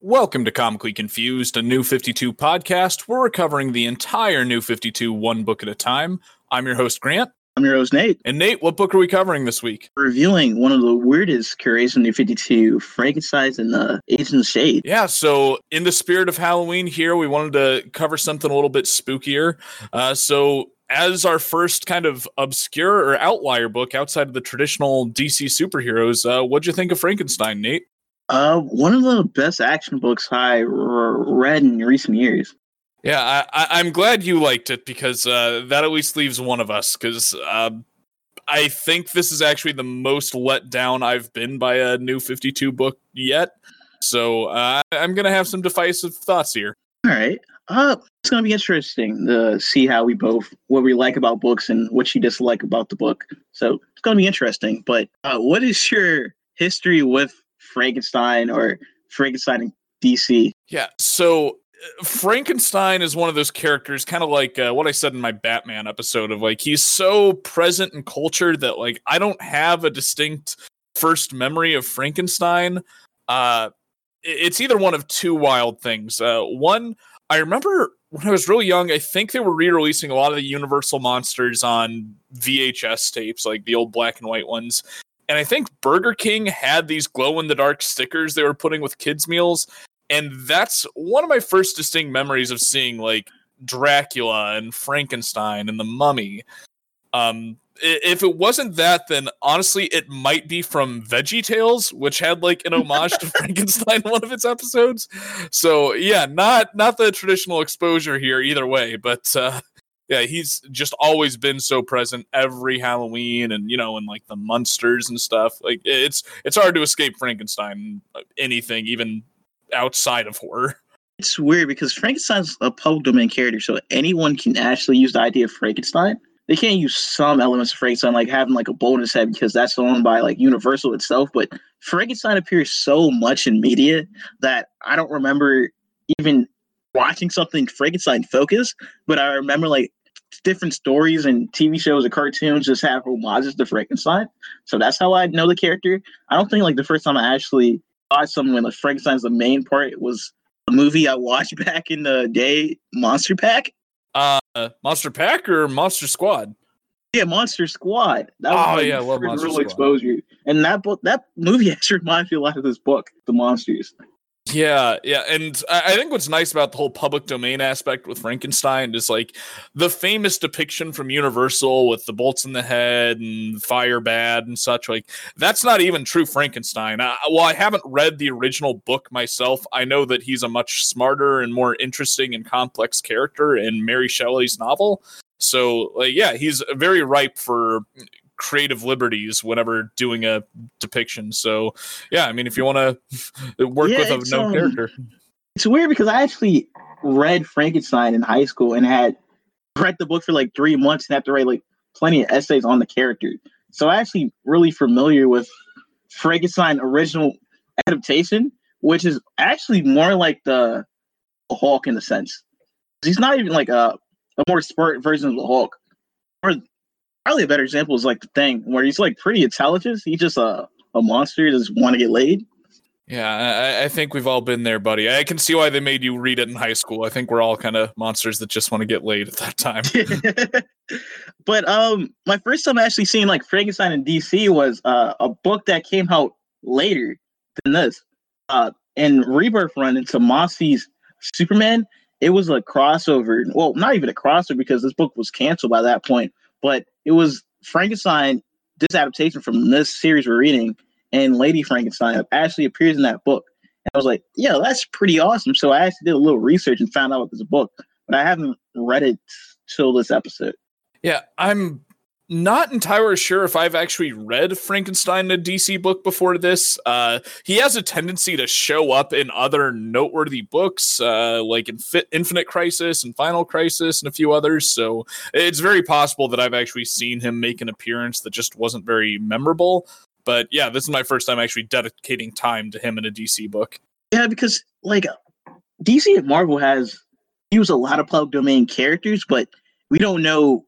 Welcome to Comically Confused, a New 52 podcast. We're recovering the entire New 52 one book at a time. I'm your host, Grant. I'm your host, Nate. And Nate, what book are we covering this week? Reviewing one of the weirdest curations in New 52, Frankenstein and the Agent of Shade. Yeah, so in the spirit of Halloween here, we wanted to cover something a little bit spookier. Uh, so as our first kind of obscure or outlier book outside of the traditional DC superheroes, uh, what'd you think of Frankenstein, Nate? Uh, one of the best action books I r- read in recent years. Yeah, I, am glad you liked it because uh, that at least leaves one of us. Because uh, I think this is actually the most let down I've been by a new 52 book yet. So uh, I'm gonna have some divisive thoughts here. All right. Uh, it's gonna be interesting to see how we both what we like about books and what you dislike about the book. So it's gonna be interesting. But uh, what is your history with Frankenstein or Frankenstein in DC? Yeah. So uh, Frankenstein is one of those characters, kind of like uh, what I said in my Batman episode of like he's so present in culture that like I don't have a distinct first memory of Frankenstein. Uh, it's either one of two wild things. Uh, one, I remember when I was really young, I think they were re-releasing a lot of the Universal monsters on VHS tapes, like the old black and white ones. And I think Burger King had these glow in the dark stickers they were putting with kids' meals. And that's one of my first distinct memories of seeing like Dracula and Frankenstein and the mummy. Um, if it wasn't that, then honestly, it might be from Veggie Tales, which had like an homage to Frankenstein in one of its episodes. So yeah, not not the traditional exposure here either way, but uh, yeah, he's just always been so present every Halloween and you know, and like the monsters and stuff. Like it's it's hard to escape Frankenstein uh, anything, even outside of horror. It's weird because Frankenstein's a public domain character, so anyone can actually use the idea of Frankenstein. They can't use some elements of Frankenstein, like having like a bonus head because that's owned by like Universal itself. But Frankenstein appears so much in media that I don't remember even watching something Frankenstein focus, but I remember like different stories and TV shows or cartoons just have homages to Frankenstein. So that's how I know the character. I don't think like the first time I actually watched something when like Frankenstein's the main part was a movie I watched back in the day, Monster Pack. Uh, Monster Pack or Monster Squad? Yeah, Monster Squad. That was oh yeah, love Monster real Squad. exposure. And that book, that movie actually reminds me a lot of this book, The Monsters. Yeah, yeah, and I think what's nice about the whole public domain aspect with Frankenstein is like the famous depiction from Universal with the bolts in the head and fire bad and such. Like that's not even true Frankenstein. I, well, I haven't read the original book myself. I know that he's a much smarter and more interesting and complex character in Mary Shelley's novel. So, yeah, he's very ripe for creative liberties whenever doing a depiction. So yeah, I mean, if you want to work yeah, with a known um, character, it's weird because I actually read Frankenstein in high school and had read the book for like three months and had to write like plenty of essays on the character. So I actually really familiar with Frankenstein original adaptation, which is actually more like the Hulk in a sense. He's not even like a, a more smart version of the Hulk. Or probably a better example is like the thing where he's like pretty intelligent. He's just a, a monster, that just want to get laid. Yeah, I, I, think we've all been there, buddy. I can see why they made you read it in high school. I think we're all kind of monsters that just want to get laid at that time. but um, my first time actually seeing like Frankenstein in DC was uh, a book that came out later than this. Uh, in Rebirth Run into Tomasi's Superman, it was a crossover. Well, not even a crossover because this book was canceled by that point but it was Frankenstein, this adaptation from this series we're reading, and Lady Frankenstein actually appears in that book. And I was like, yeah, that's pretty awesome. So I actually did a little research and found out about this book, but I haven't read it till this episode. Yeah, I'm not entirely sure if I've actually read Frankenstein, in a DC book before this. Uh, he has a tendency to show up in other noteworthy books, uh, like in Fit, Infinite Crisis and Final Crisis and a few others. So it's very possible that I've actually seen him make an appearance that just wasn't very memorable. But yeah, this is my first time actually dedicating time to him in a DC book. Yeah, because like DC and Marvel has used a lot of public domain characters, but we don't know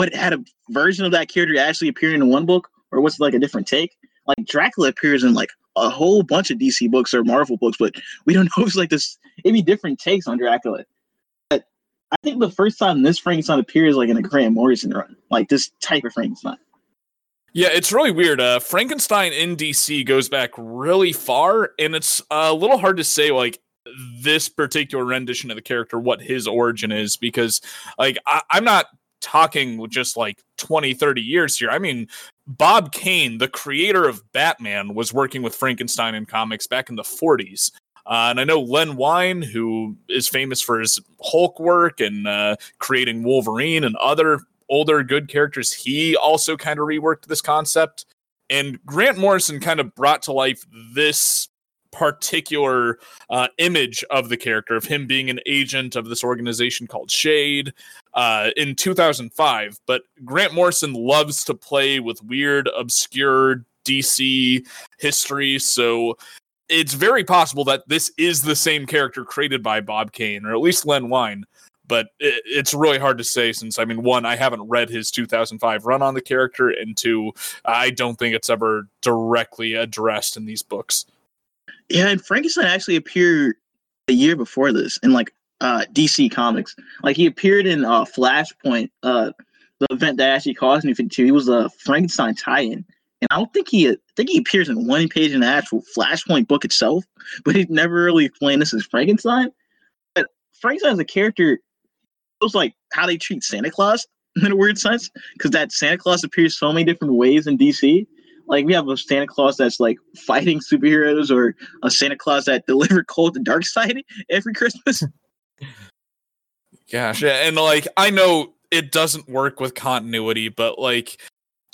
what had a version of that character actually appearing in one book, or what's like a different take? Like Dracula appears in like a whole bunch of DC books or Marvel books, but we don't know if it's like this. It'd be different takes on Dracula. But I think the first time this Frankenstein appears like in a Grant Morrison run, like this type of Frankenstein. Yeah, it's really weird. Uh, Frankenstein in DC goes back really far, and it's a little hard to say like this particular rendition of the character what his origin is because like I, i'm not talking just like 20 30 years here. I mean bob kane the creator of batman was working with frankenstein in comics back in the 40s uh, and I know Len Wein, who is famous for his Hulk work and uh, creating Wolverine and other older good characters, he also kind of reworked this concept. And Grant Morrison kind of brought to life this particular uh, image of the character of him being an agent of this organization called Shade uh, in 2005. But Grant Morrison loves to play with weird, obscure DC history, so it's very possible that this is the same character created by Bob Kane or at least Len Wein. But it, it's really hard to say since, I mean, one, I haven't read his 2005 run on the character, and two, I don't think it's ever directly addressed in these books. Yeah, and Frankenstein actually appeared a year before this in like uh DC Comics. Like he appeared in uh Flashpoint, uh the event that actually caused me to. He was a Frankenstein tie-in. And I don't think he I think he appears in one page in the actual Flashpoint book itself, but he's never really explained this as Frankenstein. But Frankenstein as a character feels like how they treat Santa Claus in a weird sense, because that Santa Claus appears so many different ways in DC. Like we have a Santa Claus that's like fighting superheroes, or a Santa Claus that delivered coal to Darkseid every Christmas. Gosh, yeah, and like I know it doesn't work with continuity, but like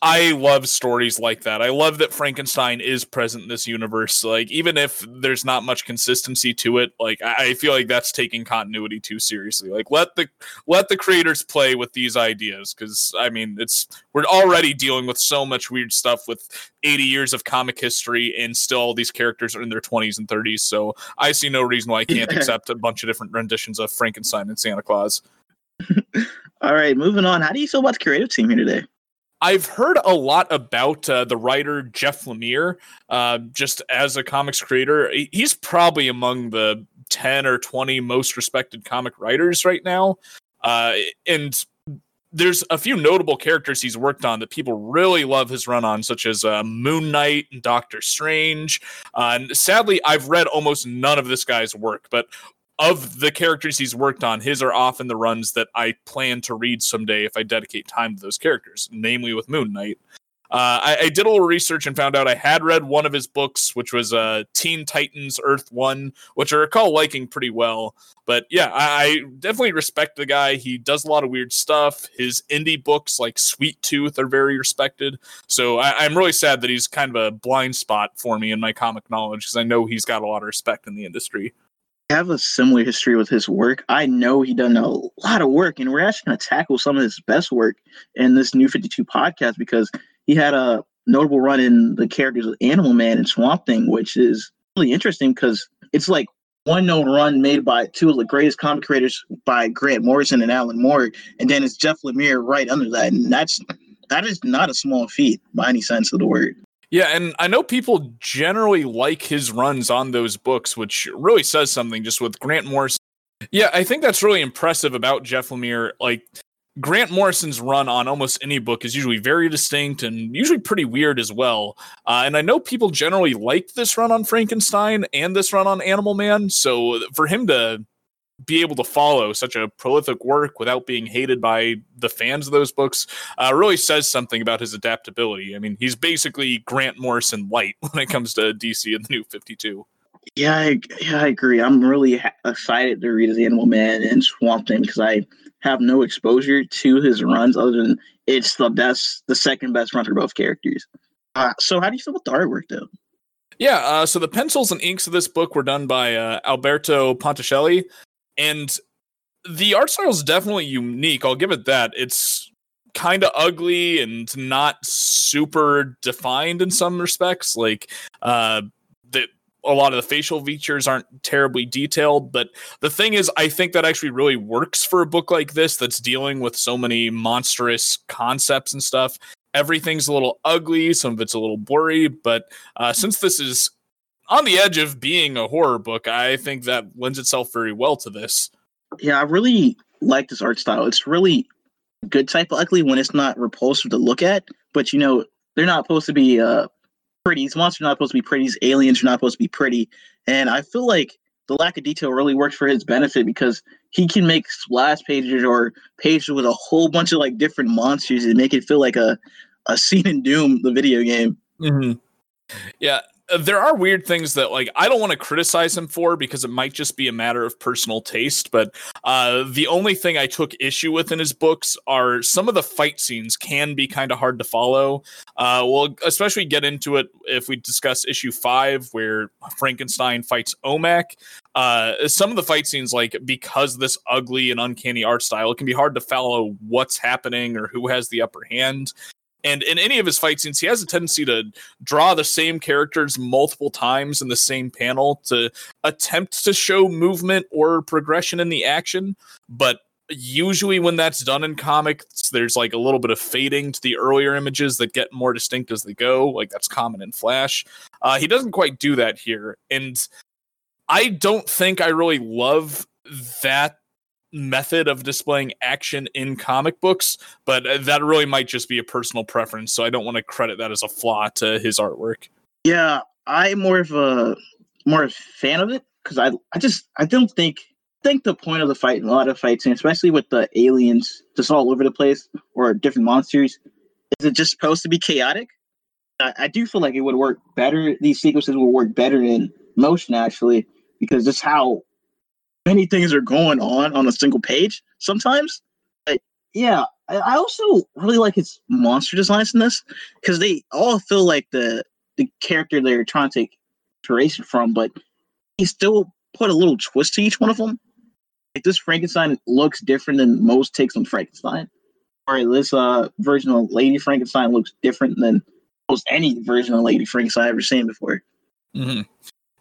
I love stories like that. I love that Frankenstein is present in this universe. Like, even if there's not much consistency to it, like I, feel like that's taking continuity too seriously. Like, let the let the creators play with these ideas because I mean, it's we're already dealing with so much weird stuff with 80 years of comic history, and still all these characters are in their 20s and 30s. So I see no reason why I can't accept a bunch of different renditions of Frankenstein and Santa Claus. all right, moving on. How do you feel about the creative team here today? I've heard a lot about uh, the writer Jeff Lemire, uh, just as a comics creator. He's probably among the 10 or 20 most respected comic writers right now. Uh, and there's a few notable characters he's worked on that people really love his run on, such as uh, Moon Knight and Doctor Strange. Uh, and sadly, I've read almost none of this guy's work, but of the characters he's worked on, his are often the runs that I plan to read someday if I dedicate time to those characters, namely with Moon Knight. Uh, I, I, did a little research and found out I had read one of his books, which was uh, Teen Titans Earth One, which I recall liking pretty well. But yeah, I, I, definitely respect the guy. He does a lot of weird stuff. His indie books, like Sweet Tooth, are very respected. So I, I'm really sad that he's kind of a blind spot for me in my comic knowledge because I know he's got a lot of respect in the industry have a similar history with his work. I know he done a lot of work, and we're actually going to tackle some of his best work in this new 52 podcast because he had a notable run in the characters of Animal Man and Swamp Thing, which is really interesting because it's like one known run made by two of the greatest comic creators by Grant Morrison and Alan Moore, and then it's Jeff Lemire right under that, and that's that is not a small feat by any sense of the word. Yeah, and I know people generally like his runs on those books, which really says something just with Grant Morrison. Yeah, I think that's really impressive about Jeff Lemire. Like Grant Morrison's run on almost any book is usually very distinct and usually pretty weird as well. Uh, and I know people generally liked this run on Frankenstein and this run on Animal Man. So for him to be able to follow such a prolific work without being hated by the fans of those books uh, really says something about his adaptability. I mean, he's basically Grant Morrison light when it comes to DC and the New Fifty Two. Yeah, I, yeah, I agree. I'm really ha- excited to read his Animal Man and Swamp Thing because I have no exposure to his runs other than it's the best, the second best run for both characters. Uh, so, how do you feel about the artwork, though? Yeah, uh, so the pencils and inks of this book were done by uh, Alberto Ponticelli, and the art style is definitely unique. I'll give it that. It's kind of ugly and not super defined in some respects. Like uh, that a lot of the facial features aren't terribly detailed, but the thing is, I think that actually really works for a book like this that's dealing with so many monstrous concepts and stuff. Everything's a little ugly, some of it's a little blurry, but uh, since this is on the edge of being a horror book. I think that lends itself very well to this. Yeah, I really like this art style. It's really good typically when it's not repulsive to look at, but you know, they're not supposed to be uh pretty. These monsters are not supposed to be pretty. These aliens are not supposed to be pretty. And I feel like the lack of detail really works for his benefit because he can make splash pages or pages with a whole bunch of like different monsters and make it feel like a a scene in Doom, the video game. Mm-hmm. Yeah, there are weird things that like I don't want to criticize him for because it might just be a matter of personal taste. But uh, the only thing I took issue with in his books are some of the fight scenes can be kind of hard to follow. Uh, we'll especially get into it if we discuss issue five where Frankenstein fights OMAC. Uh, some of the fight scenes, like because this ugly and uncanny art style, it can be hard to follow what's happening or who has the upper hand. And in any of his fight scenes, he has a tendency to draw the same characters multiple times in the same panel to attempt to show movement or progression in the action. But usually, when that's done in comics, there's like a little bit of fading to the earlier images that get more distinct as they go. Like that's common in Flash. Uh, he doesn't quite do that here. And I don't think I really love that method of displaying action in comic books, but that really might just be a personal preference. So I don't want to credit that as a flaw to his artwork. Yeah, I'm more of a more a fan of it because I I just I don't think think the point of the fight in a lot of fights, and especially with the aliens just all over the place or different monsters, is it just supposed to be chaotic? I, I do feel like it would work better. These sequences would work better in motion actually because just how many things are going on on a single page sometimes. But yeah, I, also really like his monster designs in this because they all feel like the the character they're trying to take inspiration from, but he still put a little twist to each one of them. Like this Frankenstein looks different than most takes on Frankenstein. Or this uh, version of Lady Frankenstein looks different than almost any version of Lady Frankenstein I've ever seen before. Mm-hmm.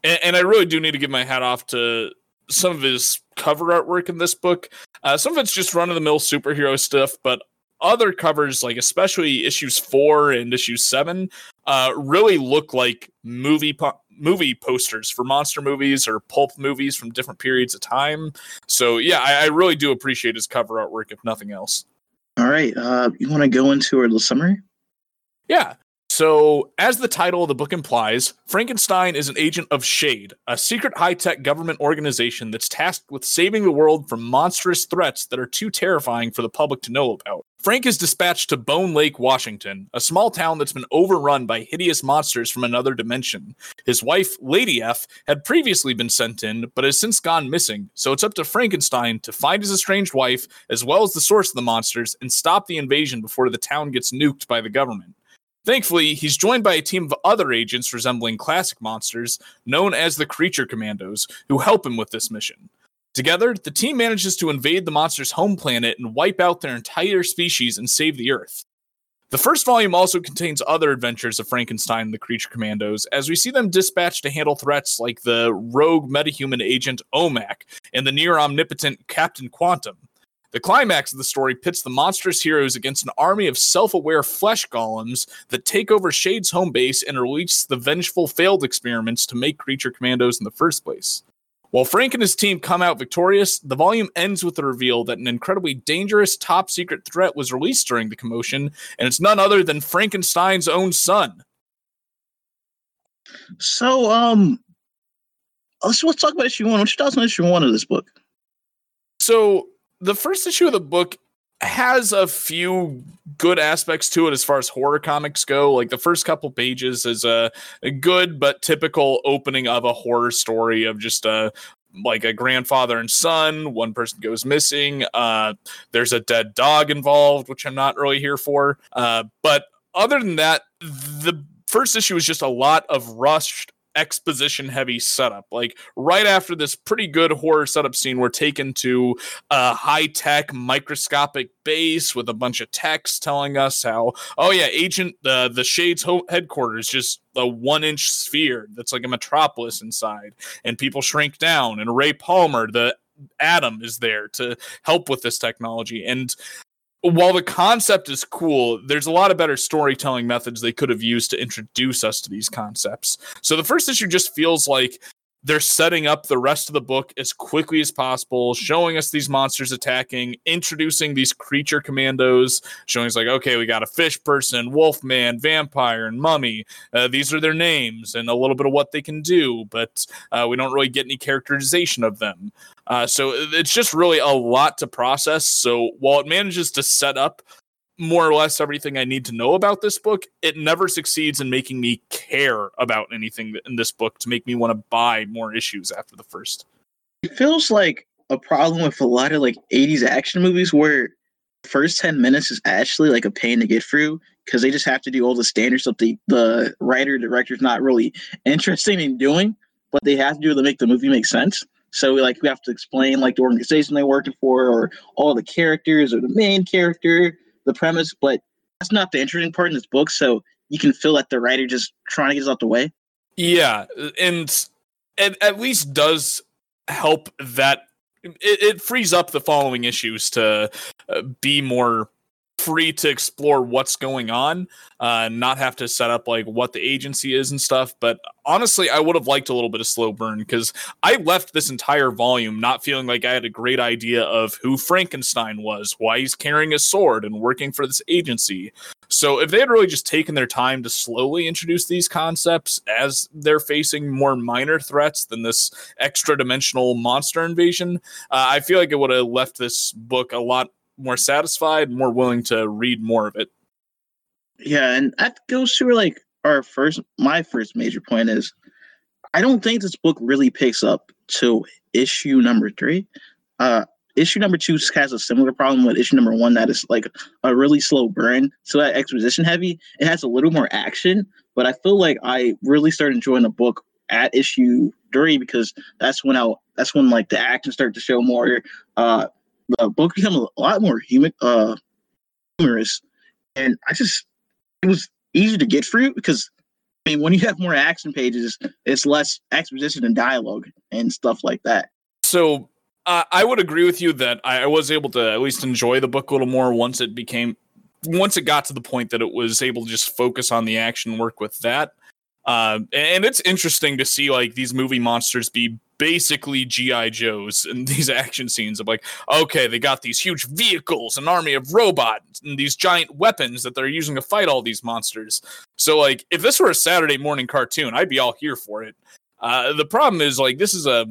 And, and I really do need to give my hat off to some of his cover artwork in this book. Uh, some of it's just run of the mill superhero stuff, but other covers, like especially issues four and issue seven, uh, really look like movie po- movie posters for monster movies or pulp movies from different periods of time. So yeah, I, I really do appreciate his cover artwork, if nothing else. All right, uh, you want to go into our little summary? Yeah. So, as the title of the book implies, Frankenstein is an agent of SHADE, a secret high tech government organization that's tasked with saving the world from monstrous threats that are too terrifying for the public to know about. Frank is dispatched to Bone Lake, Washington, a small town that's been overrun by hideous monsters from another dimension. His wife, Lady F, had previously been sent in, but has since gone missing, so it's up to Frankenstein to find his estranged wife, as well as the source of the monsters, and stop the invasion before the town gets nuked by the government. Thankfully, he's joined by a team of other agents resembling classic monsters, known as the Creature Commandos, who help him with this mission. Together, the team manages to invade the monster's home planet and wipe out their entire species and save the Earth. The first volume also contains other adventures of Frankenstein and the Creature Commandos, as we see them dispatched to handle threats like the rogue metahuman agent OMAC and the near omnipotent Captain Quantum. The climax of the story pits the monstrous heroes against an army of self aware flesh golems that take over Shade's home base and release the vengeful failed experiments to make creature commandos in the first place. While Frank and his team come out victorious, the volume ends with the reveal that an incredibly dangerous top secret threat was released during the commotion, and it's none other than Frankenstein's own son. So, um, let's let's talk about issue one. What's your thoughts on issue one of this book? So, the first issue of the book has a few good aspects to it as far as horror comics go. Like the first couple pages is a, a good but typical opening of a horror story of just a like a grandfather and son. One person goes missing. Uh, there's a dead dog involved, which I'm not really here for. Uh, but other than that, the first issue is just a lot of rushed exposition heavy setup. Like right after this pretty good horror setup scene, we're taken to a high tech microscopic base with a bunch of text telling us how, oh yeah, Agent the the Shades ho- headquarters just a one inch sphere that's like a metropolis inside, and people shrink down. And Ray Palmer, the Atom, is there to help with this technology and while the concept is cool, there's a lot of better storytelling methods they could have used to introduce us to these concepts. So the first issue just feels like they're setting up the rest of the book as quickly as possible, showing us these monsters attacking, introducing these creature commandos, showing us like, okay, we got a fish person, wolf man, vampire, and mummy. Uh, these are their names and a little bit of what they can do, but uh, we don't really get any characterization of them. Uh, so it's just really a lot to process. So while it manages to set up more or less everything I need to know about this book, it never succeeds in making me care about anything in this book to make me want to buy more issues after the first. It feels like a problem with a lot of like 80s action movies where the first 10 minutes is actually like a pain to get through because they just have to do all the standard stuff the, the writer director's not really interested in doing, but they have to do to make the movie make sense. So like we have to explain like the organization they're working for or all the characters or the main character the premise, but that's not the interesting part in this book. So you can feel that the writer just trying to get us out the way. Yeah, and it at least does help that it, it frees up the following issues to uh, be more free to explore what's going on, uh, not have to set up like what the agency is and stuff. But honestly, I would have liked a little bit of slow burn because I left this entire volume not feeling like I had a great idea of who Frankenstein was, why he's carrying a sword and working for this agency. So if they had really just taken their time to slowly introduce these concepts as they're facing more minor threats than this extra dimensional monster invasion, uh, I feel like it would have left this book a lot more satisfied, more willing to read more of it. Yeah, and that goes to like our first my first major point is I don't think this book really picks up to issue number three. Uh issue number two has a similar problem with issue number one that is like a really slow burn. So that exposition heavy. It has a little more action, but I feel like I really started enjoying the book at issue three because that's when I that's when like the action started to show more. Uh the book became a lot more uh, humorous, and I just it was easier to get through because I mean when you have more action pages, it's less exposition and dialogue and stuff like that. So uh, I would agree with you that I, I was able to at least enjoy the book a little more once it became once it got to the point that it was able to just focus on the action work with that. Uh, and it's interesting to see like these movie monsters be basically GI Joes in these action scenes of like, okay, they got these huge vehicles, an army of robots, and these giant weapons that they're using to fight all these monsters. So like, if this were a Saturday morning cartoon, I'd be all here for it. Uh, the problem is like this is a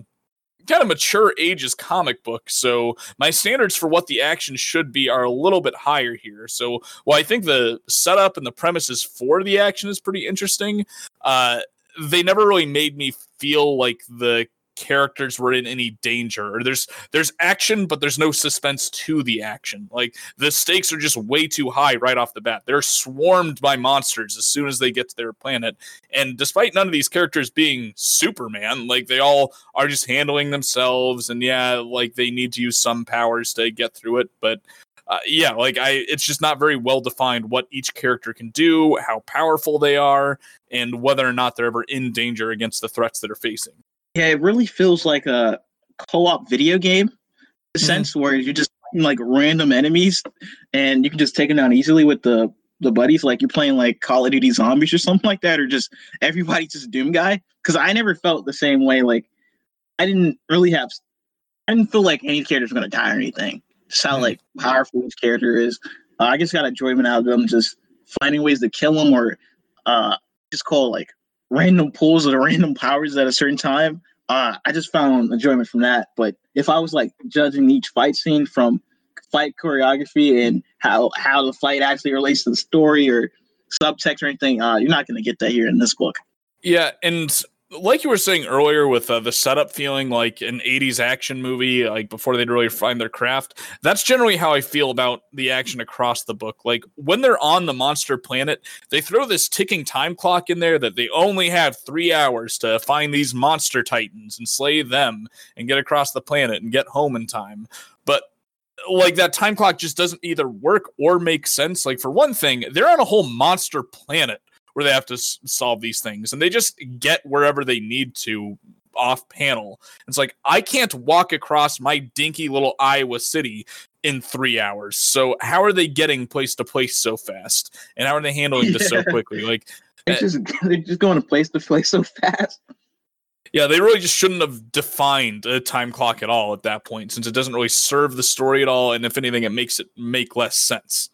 kind of mature ages comic book, so my standards for what the action should be are a little bit higher here. So while I think the setup and the premises for the action is pretty interesting, uh, they never really made me feel like the characters were in any danger or there's there's action but there's no suspense to the action. Like the stakes are just way too high right off the bat. They're swarmed by monsters as soon as they get to their planet. And despite none of these characters being superman like they all are just handling themselves and yeah like they need to use some powers to get through it. But uh, yeah, like I, it's just not very well defined what each character can do, how powerful they are, and whether or not they're ever in danger against the threats that are facing. Yeah, it really feels like a co-op video game, mm-hmm. sense where you're just like random enemies, and you can just take them down easily with the the buddies. Like you're playing like Call of Duty Zombies or something like that, or just everybody just Doom guy. Because I never felt the same way. Like I didn't really have, I didn't feel like any character's gonna die or anything. Just how mm-hmm. like powerful each character is. Uh, I just got enjoyment out of them just finding ways to kill them or uh, just call like random pulls of the random powers at a certain time. Uh, I just found enjoyment from that. But if I was like judging each fight scene from fight choreography and how how the fight actually relates to the story or subtext or anything, uh, you're not going to get that here in this book. Yeah, and like you were saying earlier with uh, the setup feeling like an 80s action movie like before they'd really find their craft that's generally how i feel about the action across the book. Like when they're on the monster planet they throw this ticking time clock in there that they only have three hours to find these monster titans and slay them and get across the planet and get home in time. But like that time clock just doesn't either work or make sense. Like for one thing they're on a whole monster planet where they have to s- solve these things and they just get wherever they need to off panel. It's like I can't walk across my dinky little Iowa city in three hours. So how are they getting place to place so fast? And how are they handling this so quickly? Like They're eh just they're just going to place to place so fast. yeah, they really just shouldn't have defined a time clock at all at that point, since it doesn't really serve the story at all, and if anything, it makes it make less sense.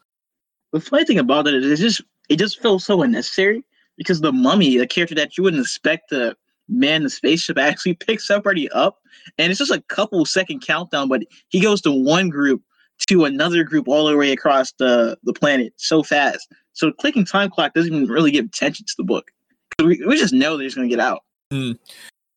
The funny thing about it is it just it just feels so unnecessary because the mummy, a character that you wouldn't expect to man the spaceship, actually picks everybody up, and it's just a couple second countdown, but he goes to one group to another group all the way across the the planet so fast. So clicking time clock doesn't even really give attention to the book. We, we just know they're just gonna get out. Hmm.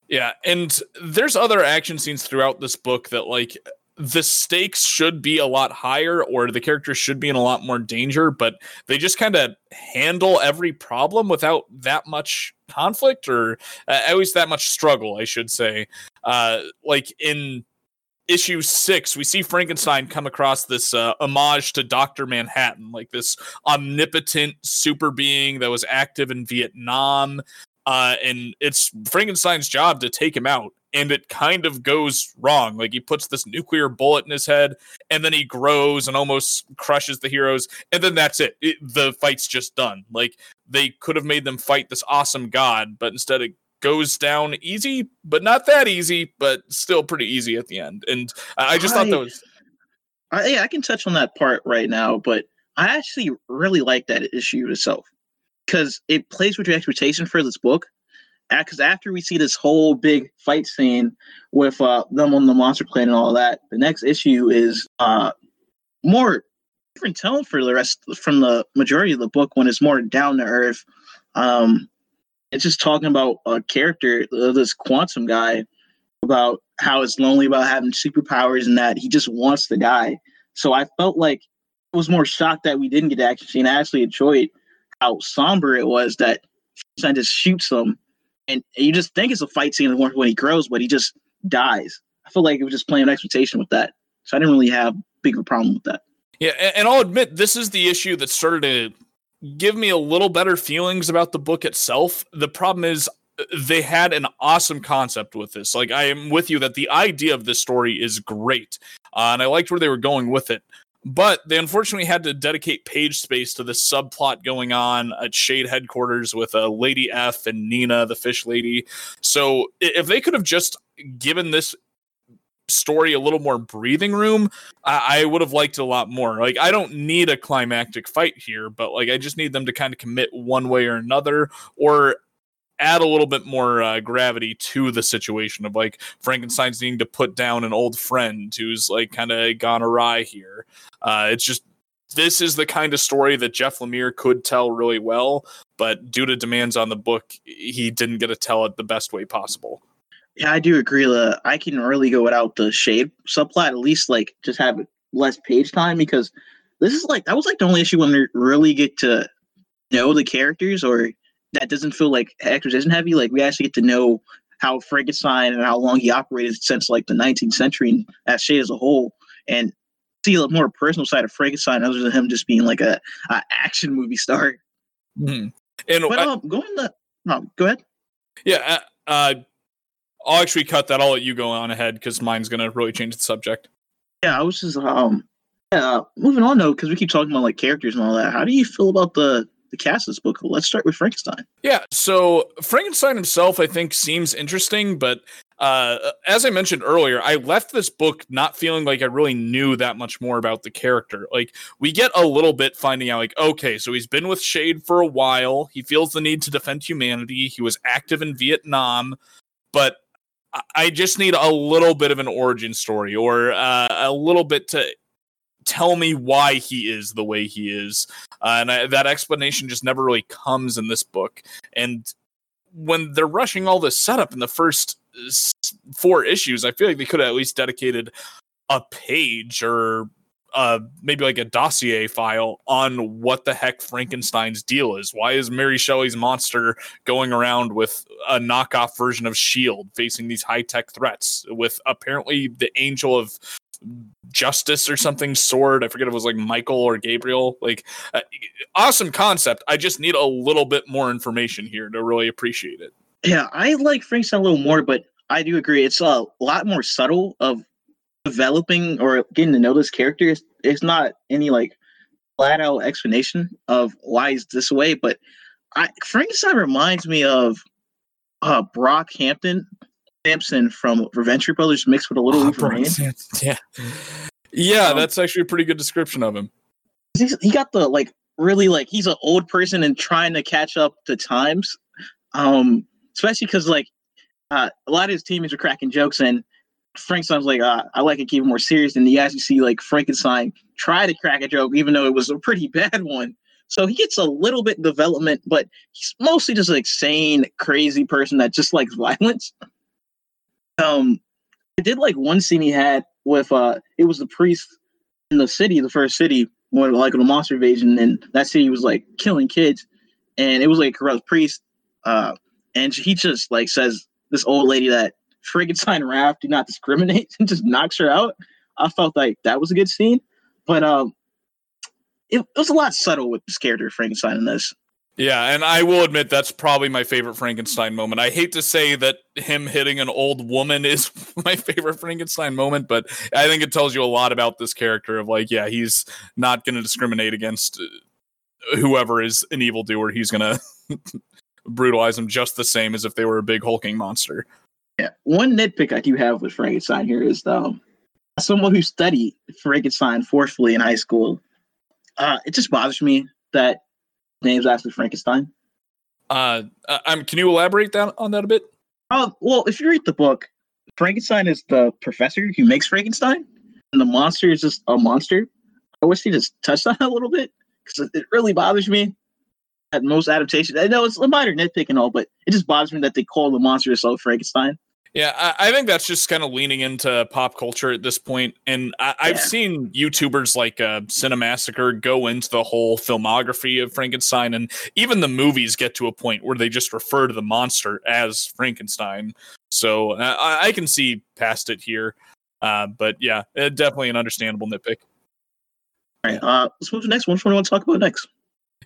Yeah, and there's other action scenes throughout this book that like the stakes should be a lot higher or the characters should be in a lot more danger, but they just kind of handle every problem without that much conflict or uh, at least that much struggle, I should say. Uh, like in issue six, we see Frankenstein come across this uh, homage to Dr. Manhattan, like this omnipotent super being that was active in Vietnam. Uh, and it's Frankenstein's job to take him out. And it kind of goes wrong. Like he puts this nuclear bullet in his head, and then he grows and almost crushes the heroes, and then that's it. it the fight's just done. Like they could have made them fight this awesome god, but instead it goes down easy, but not that easy, but still pretty easy at the end. And I I just thought that was I, yeah, I can touch on that part right now, but I actually really like that issue itself because it plays with your expectation for this book. Because after we see this whole big fight scene with uh, them on the monster plane and all that, the next issue is uh, more different tone for the rest from the majority of the book when it's more down to earth. Um, it's just talking about a character, uh, this quantum guy, about how it's lonely about having superpowers and that he just wants to die. So I felt like I was more shocked that we didn't get action scene. I actually enjoyed how somber it was that Frankenstein just shoots him, and you just think it's a fight scene when he grows, but he just dies. I feel like it was just playing expectation with that. So I didn't really have big of a problem with that. Yeah, and I'll admit this is the issue that started to give me a little better feelings about the book itself. The problem is uh, they had an awesome concept with this. Like I am with you that the idea of this story is great, uh, and I liked where they were going with it. But they unfortunately had to dedicate page space to this subplot going on at Shade headquarters with uh, Lady F and Nina, the fish lady. So if they could have just given this story a little more breathing room, I, I would have liked it a lot more. Like, I don't need a climactic fight here, but like, I just need them to kind of commit one way or another, or add a little bit more uh, gravity to the situation of like Frankenstein's needing to put down an old friend who's like kind of gone awry here. Uh, it's just this is the kind of story that Jeff Lemire could tell really well, but due to demands on the book, he didn't get to tell it the best way possible. Yeah, I do agree. Uh, I can really go without the shade subplot. At least like just have less page time because this is like that was like the only issue when we really get to know the characters or that doesn't feel like exposition heavy. Like we actually get to know how Frankenstein and how long he operated since like the 19th century and as shade as a whole, and see a more personal side of Frankenstein other than him just being like a, a action movie star. Mhm. And But I- um, going to no, go ahead. Yeah, uh, uh, I'll actually cut that. I'll let you go on ahead because mine's gonna really change the subject. Yeah, I was just um yeah, moving on though, because we keep talking about like characters and all that. How do you feel about the the cast of this book? Let's start with Frankenstein. Yeah, so Frankenstein himself, I think, seems interesting, but uh, as I mentioned earlier, I left this book not feeling like I really knew that much more about the character. Like, we get a little bit finding out, like, okay, so he's been with Shade for a while. He feels the need to defend humanity. He was active in Vietnam, but I- just need a little bit of an origin story or uh, a little bit to tell me why he is the way he is. Uh, and I, that explanation just never really comes in this book. And when they're rushing all this setup in the first four issues, I feel like they could have at least dedicated a page or uh, maybe like a dossier file on what the heck Frankenstein's deal is. Why is Mary Shelley's monster going around with a knockoff version of S.H.I.E.L.D., facing these high tech threats with apparently the angel of justice or something sword? I forget if it was like Michael or Gabriel. Like, uh, awesome concept. I just need a little bit more information here to really appreciate it. Yeah, I like Frankenstein a little more, but I do agree. It's a lot more subtle of developing or getting to know this character. It's, it's not any like flat out explanation of why he's this way, but I Frankenstein reminds me of uh Brock Hampton Samson from Venture Brothers mixed with a little Oh, Wolverine. Yeah, yeah, Um, that's actually a pretty good description of him. He got the like really like he's an old person and trying to catch up to times. Um, especially because like uh, a lot of his teammates are cracking jokes and Frankenstein's like, uh, I like it it more serious. And you actually see like Frankenstein try to crack a joke, even though it was a pretty bad one. So he gets a little bit development, but he's mostly just like sane, crazy person that just likes violence. Um, I did like one scene he had with uh, it was the priest in the city, the first city, when like the monster invasion, and that city was like killing kids, and it was like a corrupt priest. Uh, and he just like says this old lady that Frankenstein Raft do not discriminate and just knocks her out. I felt like that was a good scene, but um, it, it was a lot subtle with this character Frankenstein in this. Yeah, and I will admit that's probably my favorite Frankenstein moment. I hate to say that him hitting an old woman is my favorite Frankenstein moment, but I think it tells you a lot about this character of like, yeah, he's not going to discriminate against uh, whoever is an evildoer. He's going to brutalize them just the same as if they were a big hulking monster. Yeah. One nitpick I do have with Frankenstein here is um, someone who studied Frankenstein forcefully in high school. Uh, it just bothers me that name's actually Frankenstein. Uh, uh, um, can you elaborate that on that a bit? Uh, well, if you read the book, Frankenstein is the professor who makes Frankenstein, and the monster is just a monster. I wish he just touched on that a little bit because it really bothers me. At most adaptations, I know it's a minor nitpick and all, but it just bothers me that they call the monster itself Frankenstein. Yeah, I, I think that's just kind of leaning into pop culture at this point. And I, I've Yeah. seen YouTubers like uh, Cinemassacre go into the whole filmography of Frankenstein, and even the movies get to a point where they just refer to the monster as Frankenstein. So uh, I, I can see past it here. Uh, but yeah, uh, definitely an understandable nitpick. All right, uh, let's move to the next one. Which one do you want to talk about next?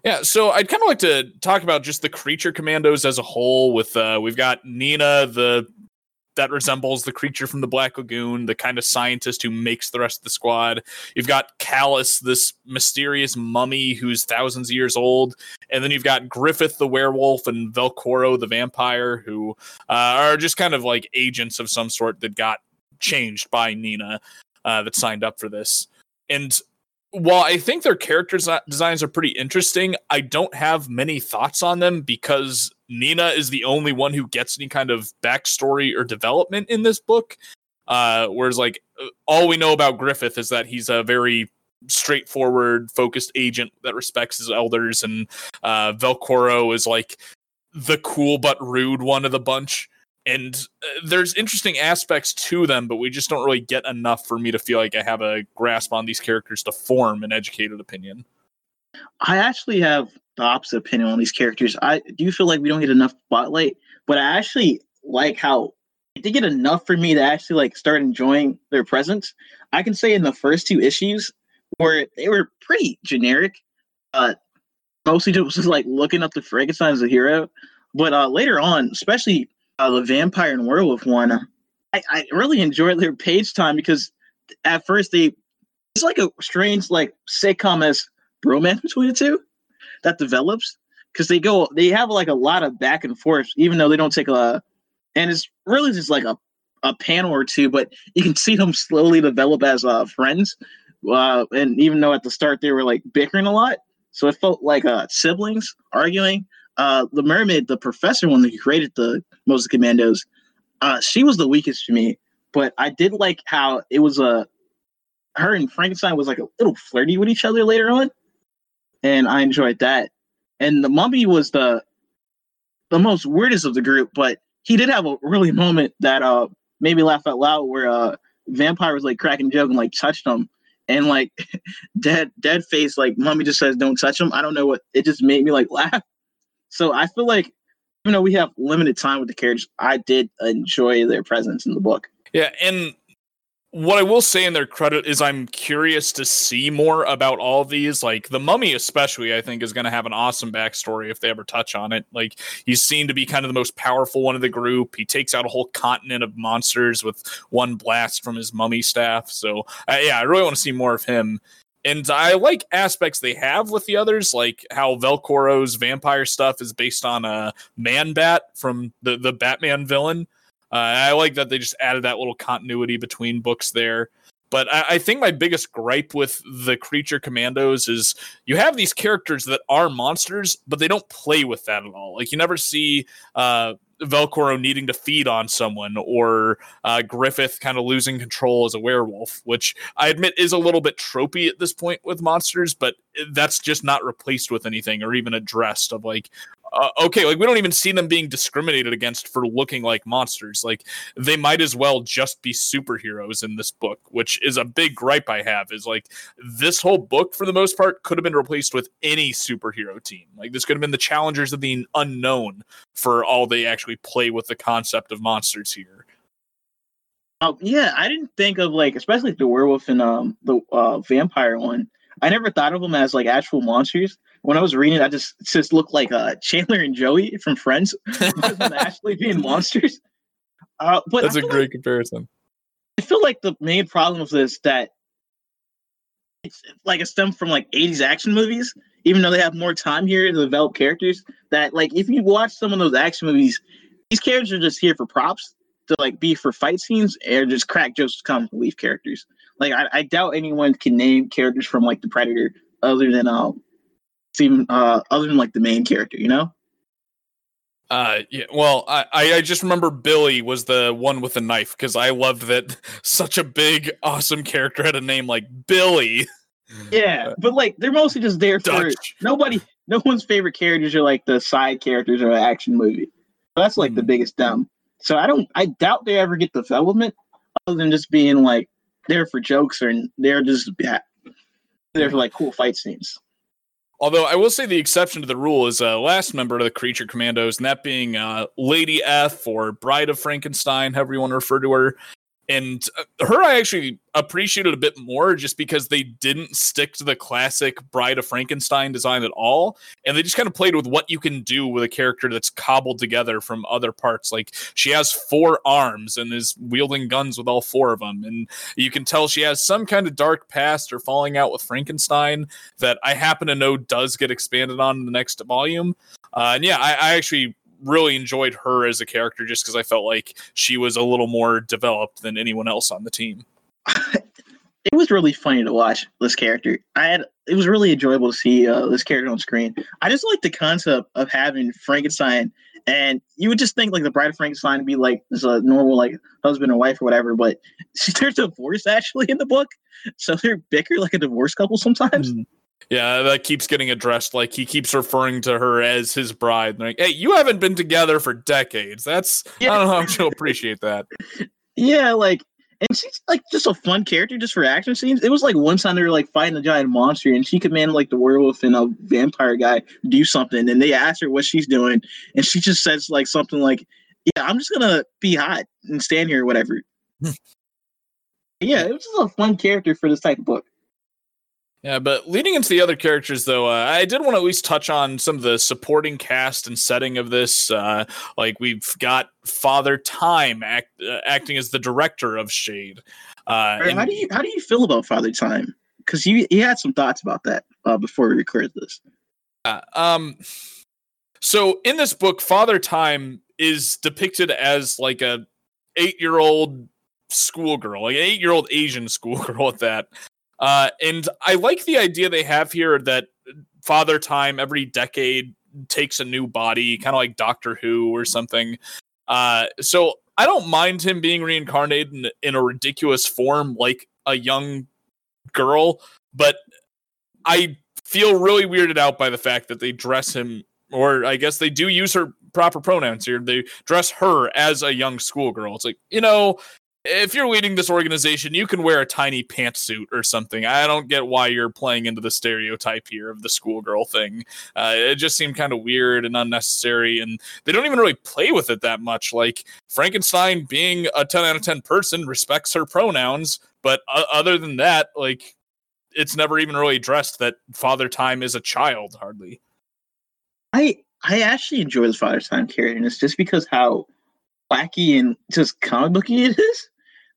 Yeah, so I'd kind of like to talk about just the creature commandos as a whole. With uh, we've got Nina, the that resembles the creature from the Black Lagoon, the kind of scientist who makes the rest of the squad. You've got Khalis, this mysterious mummy who's thousands of years old, and then you've got Griffith the werewolf and Velcoro the vampire, who uh, are just kind of like agents of some sort that got changed by Nina uh, that signed up for this. And while I think their character designs are pretty interesting, I don't have many thoughts on them because Nina is the only one who gets any kind of backstory or development in this book. Uh, whereas, like, uh, all we know about Griffith is that he's a very straightforward, focused agent that respects his elders, and uh, Velcoro is like the cool but rude one of the bunch. And uh, there's interesting aspects to them, but we just don't really get enough for me to feel like I have a grasp on these characters to form an educated opinion. I actually have the opposite opinion on these characters. I do feel like we don't get enough spotlight, but I actually like how they get enough for me to actually like start enjoying their presence. I can say in the first two issues where they were pretty generic, uh, mostly just like looking up to Frankenstein as a hero. But uh, later on, especially uh, the vampire and werewolf one, I, I really enjoyed their page time because at first they it's like a strange like sitcom as romance between the two that develops? Because they go they have like a lot of back and forth even though they don't take a and it's really just like a, a panel or two but you can see them slowly develop as uh friends uh and even though at the start they were like bickering a lot so it felt like uh siblings arguing. Uh the mermaid the professor one that created the Moses Commandos uh she was the weakest to me but I did like how it was a her and Frankenstein was like a little flirty with each other later on and I enjoyed that. And the mummy was the the most weirdest of the group, but he did have a really moment that uh made me laugh out loud where uh vampire was like cracking joke and like touched him and like dead dead face like mummy just says don't touch him. I don't know what it just made me like laugh. So I feel like even though we have limited time with the characters, I did enjoy their presence in the book. Yeah, and what I will say in their credit is I'm curious to see more about all these. Like the mummy, especially, I think is going to have an awesome backstory if they ever touch on it. Like he's seen to be kind of the most powerful one of the group. He takes out a whole continent of monsters with one blast from his mummy staff. So uh, yeah, I really want to see more of him. And I like aspects they have with the others, like how Velcoro's vampire stuff is based on a man bat from the, the Batman villain. Uh, I like that they just added that little continuity between books there. But I, I, think my biggest gripe with the creature commandos is you have these characters that are monsters, but they don't play with that at all. Like you never see uh, Velcoro needing to feed on someone or uh, Griffith kind of losing control as a werewolf, which I admit is a little bit tropey at this point with monsters, but that's just not replaced with anything or even addressed of like, uh, okay, like we don't even see them being discriminated against for looking like monsters. Like they might as well just be superheroes in this book, which is a big gripe I have. Is like this whole book, for the most part, could have been replaced with any superhero team. Like this could have been the challengers of the unknown for all they actually play with the concept of monsters here. Oh yeah, I didn't think of like especially the werewolf and um the uh, vampire one. I never thought of them as like actual monsters when I was reading, I just just looked like uh, Chandler and Joey from Friends, actually being monsters. Uh, but that's a great like, comparison. I feel like the main problem with this that it's like a stem from like 80s action movies, even though they have more time here to develop characters. That like if you watch some of those action movies, these characters are just here for props to like be for fight scenes or just crack jokes comic relief characters. Like I, I doubt anyone can name characters from like the Predator other than um even uh, other than like the main character, you know? Uh, yeah. Well, I I just remember Billy was the one with the knife because I loved that such a big, awesome character had a name like Billy. Yeah, but like they're mostly just there for Dutch. nobody. No one's favorite characters are like the side characters of an action movie. So that's like mm. the hmm. biggest dumb. So I don't. I doubt they ever get development other than just being like there for jokes or they're just yeah, there for like cool fight scenes. Although I will say the exception to the rule is a uh, last member of the Creature Commandos, and that being uh, Lady F or Bride of Frankenstein, however you want to refer to her and uh, her I actually appreciated a bit more just because they didn't stick to the classic Bride of Frankenstein design at all, and they just kind of played with what you can do with a character that's cobbled together from other parts. Like she has four arms and is wielding guns with all four of them, and you can tell she has some kind of dark past or falling out with Frankenstein that I happen to know does get expanded on in the next volume. Uh, and yeah, I, I actually really enjoyed her as a character just because I felt like she was a little more developed than anyone else on the team. it was really funny to watch this character. I had it was really enjoyable to see uh, this character on screen. I just like the concept of having Frankenstein, and you would just think like the Bride of Frankenstein would be like this a normal like husband or wife or whatever, but they're divorced actually in the book, so they're bicker like a divorced couple sometimes. Mm. Yeah, that keeps getting addressed. Like he keeps referring to her as his bride. Like, hey, you haven't been together for decades. That's yeah. I don't know how she'll appreciate that. Yeah, like and she's like just a fun character just for action scenes. It was like one time they were like fighting a giant monster and she commanded like the werewolf and a vampire guy do something and they asked her what she's doing and she just says like something like, Yeah, I'm just gonna be hot and stand here or whatever. yeah, it was just a fun character for this type of book. Yeah, but leading into the other characters, though, uh, I did want to at least touch on some of the supporting cast and setting of this. Uh, like we've got Father Time act, uh, acting as the director of Shade. Uh, and- how do you how do you feel about Father Time? Because you you had some thoughts about that uh, before we recorded this. um. So in this book, Father Time is depicted as like a eight year old schoolgirl, like an eight year old Asian schoolgirl at that. Uh, and I like the idea they have here that Father Time every decade takes a new body, kind of like Doctor Who or something. Uh, so I don't mind him being reincarnated in, in a ridiculous form like a young girl, but I feel really weirded out by the fact that they dress him, or I guess they do use her proper pronouns here. They dress her as a young schoolgirl. It's like, you know, if you're leading this organization, you can wear a tiny pantsuit or something. I don't get why you're playing into the stereotype here of the schoolgirl thing. Uh, it just seemed kind of weird and unnecessary, and they don't even really play with it that much. Like Frankenstein, being a 10 out of 10 person, respects her pronouns, But uh, other than that, like it's never even really addressed that Father Time is a child, hardly. I I actually enjoy the Father Time it's just because how wacky and just comic booky it is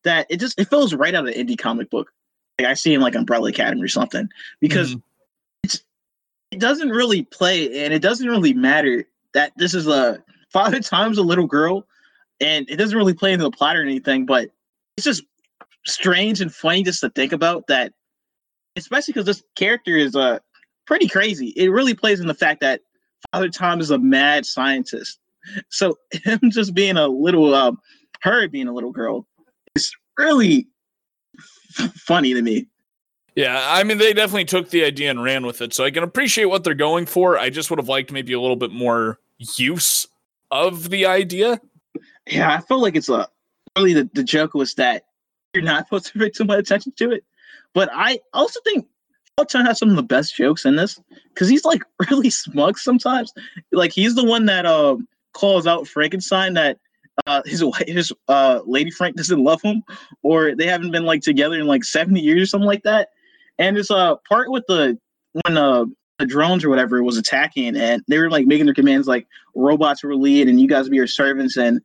that it just it feels right out of an indie comic book. Like I see in like Umbrella Academy or something because mm-hmm. it's it doesn't really play and it doesn't really matter that this is a Father Time's a little girl and it doesn't really play into the plot or anything, but it's just strange and funny just to think about that especially because this character is uh pretty crazy. It really plays in the fact that Father Time is a mad scientist. So him just being a little um her being a little girl is really f- funny to me. Yeah, I mean they definitely took the idea and ran with it. So I can appreciate what they're going for. I just would have liked maybe a little bit more use of the idea. Yeah, I feel like it's a really the, the joke was that you're not supposed to pay too much attention to it. But I also think Felton has some of the best jokes in this because he's like really smug sometimes. Like he's the one that um calls out Frankenstein that uh his his uh lady Frank doesn't love him or they haven't been like together in like 70 years or something like that. And it's a uh, part with the when uh the drones or whatever was attacking and they were like making their commands like robots were lead and you guys be your servants and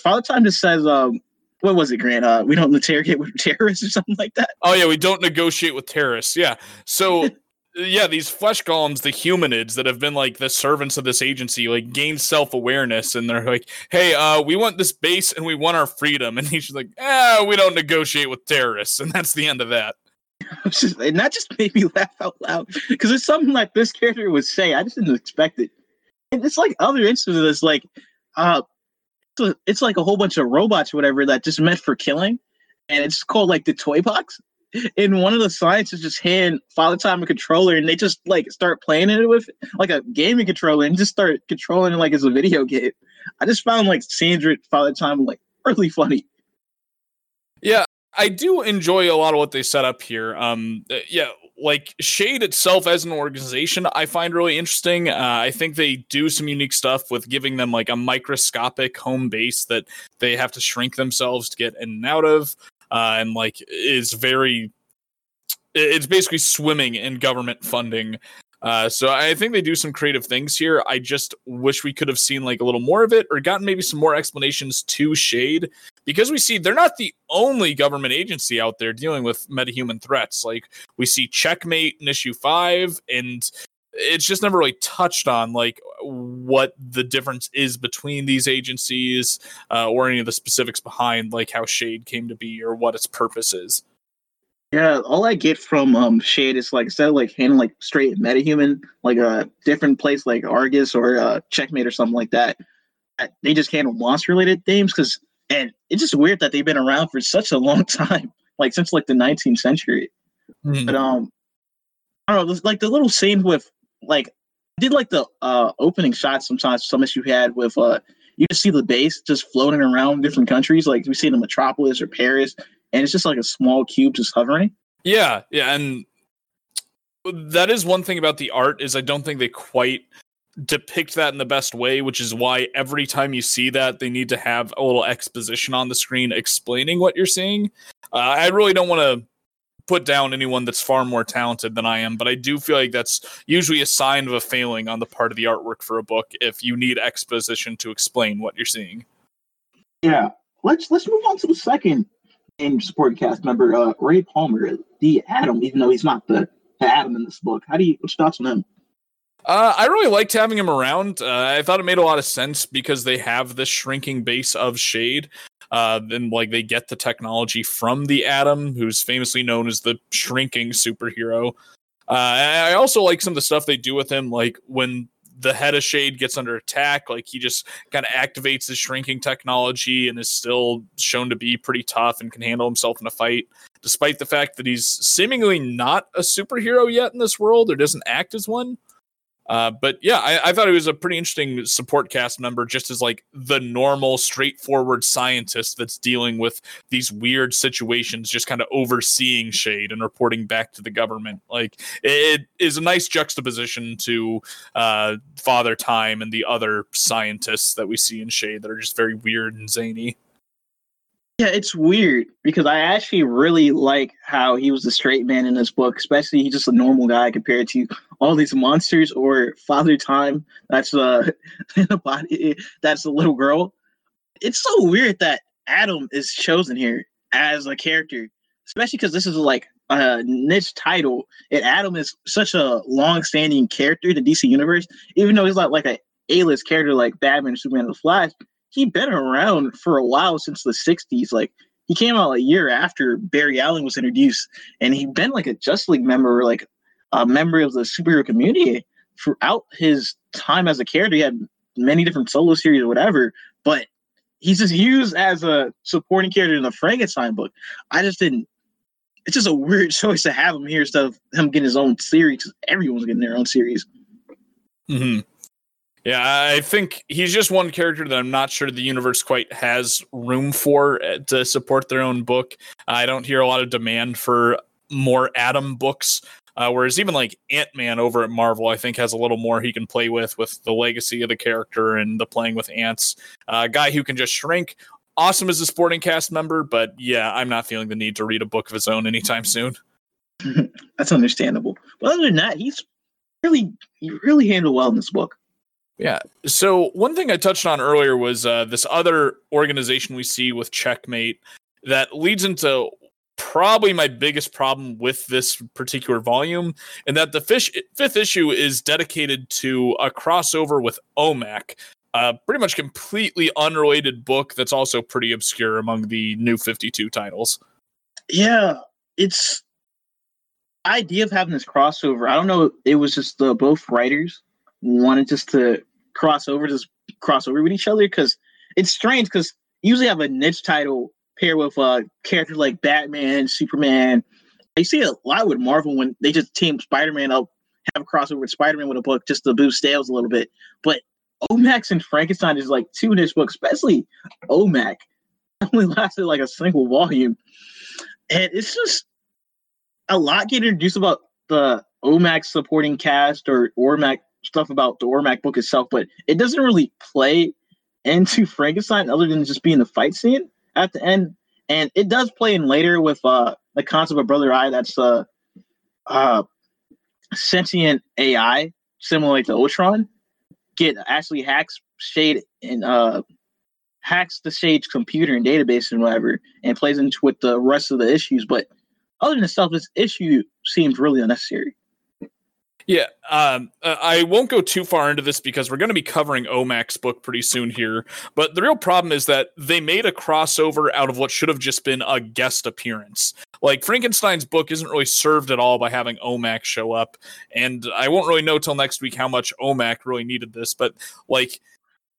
Father Time just says um what was it, Grant? Uh, we don't interrogate with terrorists or something like that. Oh yeah, we don't negotiate with terrorists. Yeah. So yeah, these flesh golems, the humanids that have been like the servants of this agency, like gain self awareness, and they're like, "Hey, uh, we want this base and we want our freedom," and he's like, "Ah, we don't negotiate with terrorists," and that's the end of that. And that just made me laugh out loud because it's something like this character would say. I just didn't expect it. And it's like other instances, like uh, it's like a whole bunch of robots or whatever that just meant for killing, and it's called like the toy box. And one of the scientists just hand Father Time a controller, and they just like start playing it with like a gaming controller, and just start controlling it like it's a video game. I just found like with Father Time like really funny. Yeah, I do enjoy a lot of what they set up here. Um, yeah, like Shade itself as an organization, I find really interesting. Uh, I think they do some unique stuff with giving them like a microscopic home base that they have to shrink themselves to get in and out of, uh, and like is very. It's basically swimming in government funding. Uh, so I think they do some creative things here. I just wish we could have seen like a little more of it or gotten maybe some more explanations to Shade because we see they're not the only government agency out there dealing with metahuman threats. Like we see Checkmate in issue five, and it's just never really touched on like what the difference is between these agencies uh, or any of the specifics behind like how Shade came to be or what its purpose is. Yeah, all I get from um Shade is like instead of like handling like straight metahuman, like a different place like Argus or uh, Checkmate or something like that. They just handle monster related themes because and it's just weird that they've been around for such a long time, like since like the 19th century. Mm-hmm. But um, I don't know, like the little scene with like did like the uh opening shots sometimes some issue had with uh you just see the base just floating around different countries like we see in the metropolis or paris and it's just like a small cube just hovering yeah yeah and that is one thing about the art is i don't think they quite depict that in the best way, which is why every time you see that, they need to have a little exposition on the screen explaining what you're seeing. Uh, I really don't want to put down anyone that's far more talented than I am, but I do feel like that's usually a sign of a failing on the part of the artwork for a book if you need exposition to explain what you're seeing. Yeah, let's let's move on to the second in support cast member, uh, Ray Palmer, the Atom. Even though he's not the, the Atom in this book, how do you what's your thoughts on him? Uh, I really liked having him around. Uh, I thought it made a lot of sense because they have this shrinking base of Shade. Uh, like they get the technology from the Atom, who's famously known as the shrinking superhero. Uh, I also like some of the stuff they do with him, like when the head of Shade gets under attack, like he just kind of activates his shrinking technology and is still shown to be pretty tough and can handle himself in a fight, despite the fact that he's seemingly not a superhero yet in this world or doesn't act as one. Uh, but yeah, I, I, thought he was a pretty interesting support cast member, just as like the normal, straightforward scientist that's dealing with these weird situations, just kind of overseeing Shade and reporting back to the government. Like it is a nice juxtaposition to uh, Father Time and the other scientists that we see in Shade that are just very weird and zany. Yeah, it's weird because I actually really like how he was the straight man in this book, especially he's just a normal guy compared to all these monsters or Father Time. That's uh body that's a little girl. It's so weird that Atom is chosen here as a character, especially because this is like a niche title. And Atom is such a long-standing character in the DC universe, even though he's not like a A-list character like Batman, Superman, the Flash he'd been around for a while since the 60s. Like he came out a year after Barry Allen was introduced, and he'd been like a Justice League member, like a member of the superhero community throughout his time as a character. He had many different solo series or whatever, but he's just used as a supporting character in the Frankenstein book. I just didn't. It's just a weird choice to have him here instead of him getting his own series. Everyone's getting their own series. Hmm. Yeah, I think he's just one character that I'm not sure the universe quite has room for uh, to support their own book. I don't hear a lot of demand for more Atom books. Uh, whereas even like Ant Man over at Marvel, I think has a little more he can play with with the legacy of the character and the playing with ants. A uh, guy who can just shrink. Awesome as a sporting cast member, but yeah, I'm not feeling the need to read a book of his own anytime soon. That's understandable. But other than that, he's really he really handled well in this book. Yeah. So one thing I touched on earlier was uh, this other organization we see with Checkmate that leads into probably my biggest problem with this particular volume, and that the fish, fifth issue is dedicated to a crossover with OMAC, a pretty much completely unrelated book that's also pretty obscure among the new 52 titles. Yeah, it's idea of having this crossover. I don't know. It was just the both writers wanted just to cross over, just cross over with each other because it's strange because usually have a niche title pair with uh characters like Batman, Superman. I see a lot with Marvel when they just team Spider-Man up, have a crossover with Spider-Man with a book just to boost sales a little bit. But OMACs and Frankenstein is like two niche books, especially Omac. Only lasted like a single volume. And it's just a lot getting introduced about the Omac supporting cast or OMAC stuff about the OMAC book itself, but it doesn't really play into Frankenstein other than just being the fight scene at the end. And it does play in later with uh the concept of Brother Eye that's uh uh sentient AI, similar to Ultron, get actually hacks Shade and uh hacks the Shade's computer and database and whatever, and plays into with the rest of the issues. But other than stuff, this issue seems really unnecessary. Yeah, um, uh, I won't go too far into this because we're going to be covering Omac's book pretty soon here. But the real problem is that they made a crossover out of what should have just been a guest appearance. Like Frankenstein's book isn't really served at all by having Omac show up, and I won't really know till next week how much Omac really needed this. But like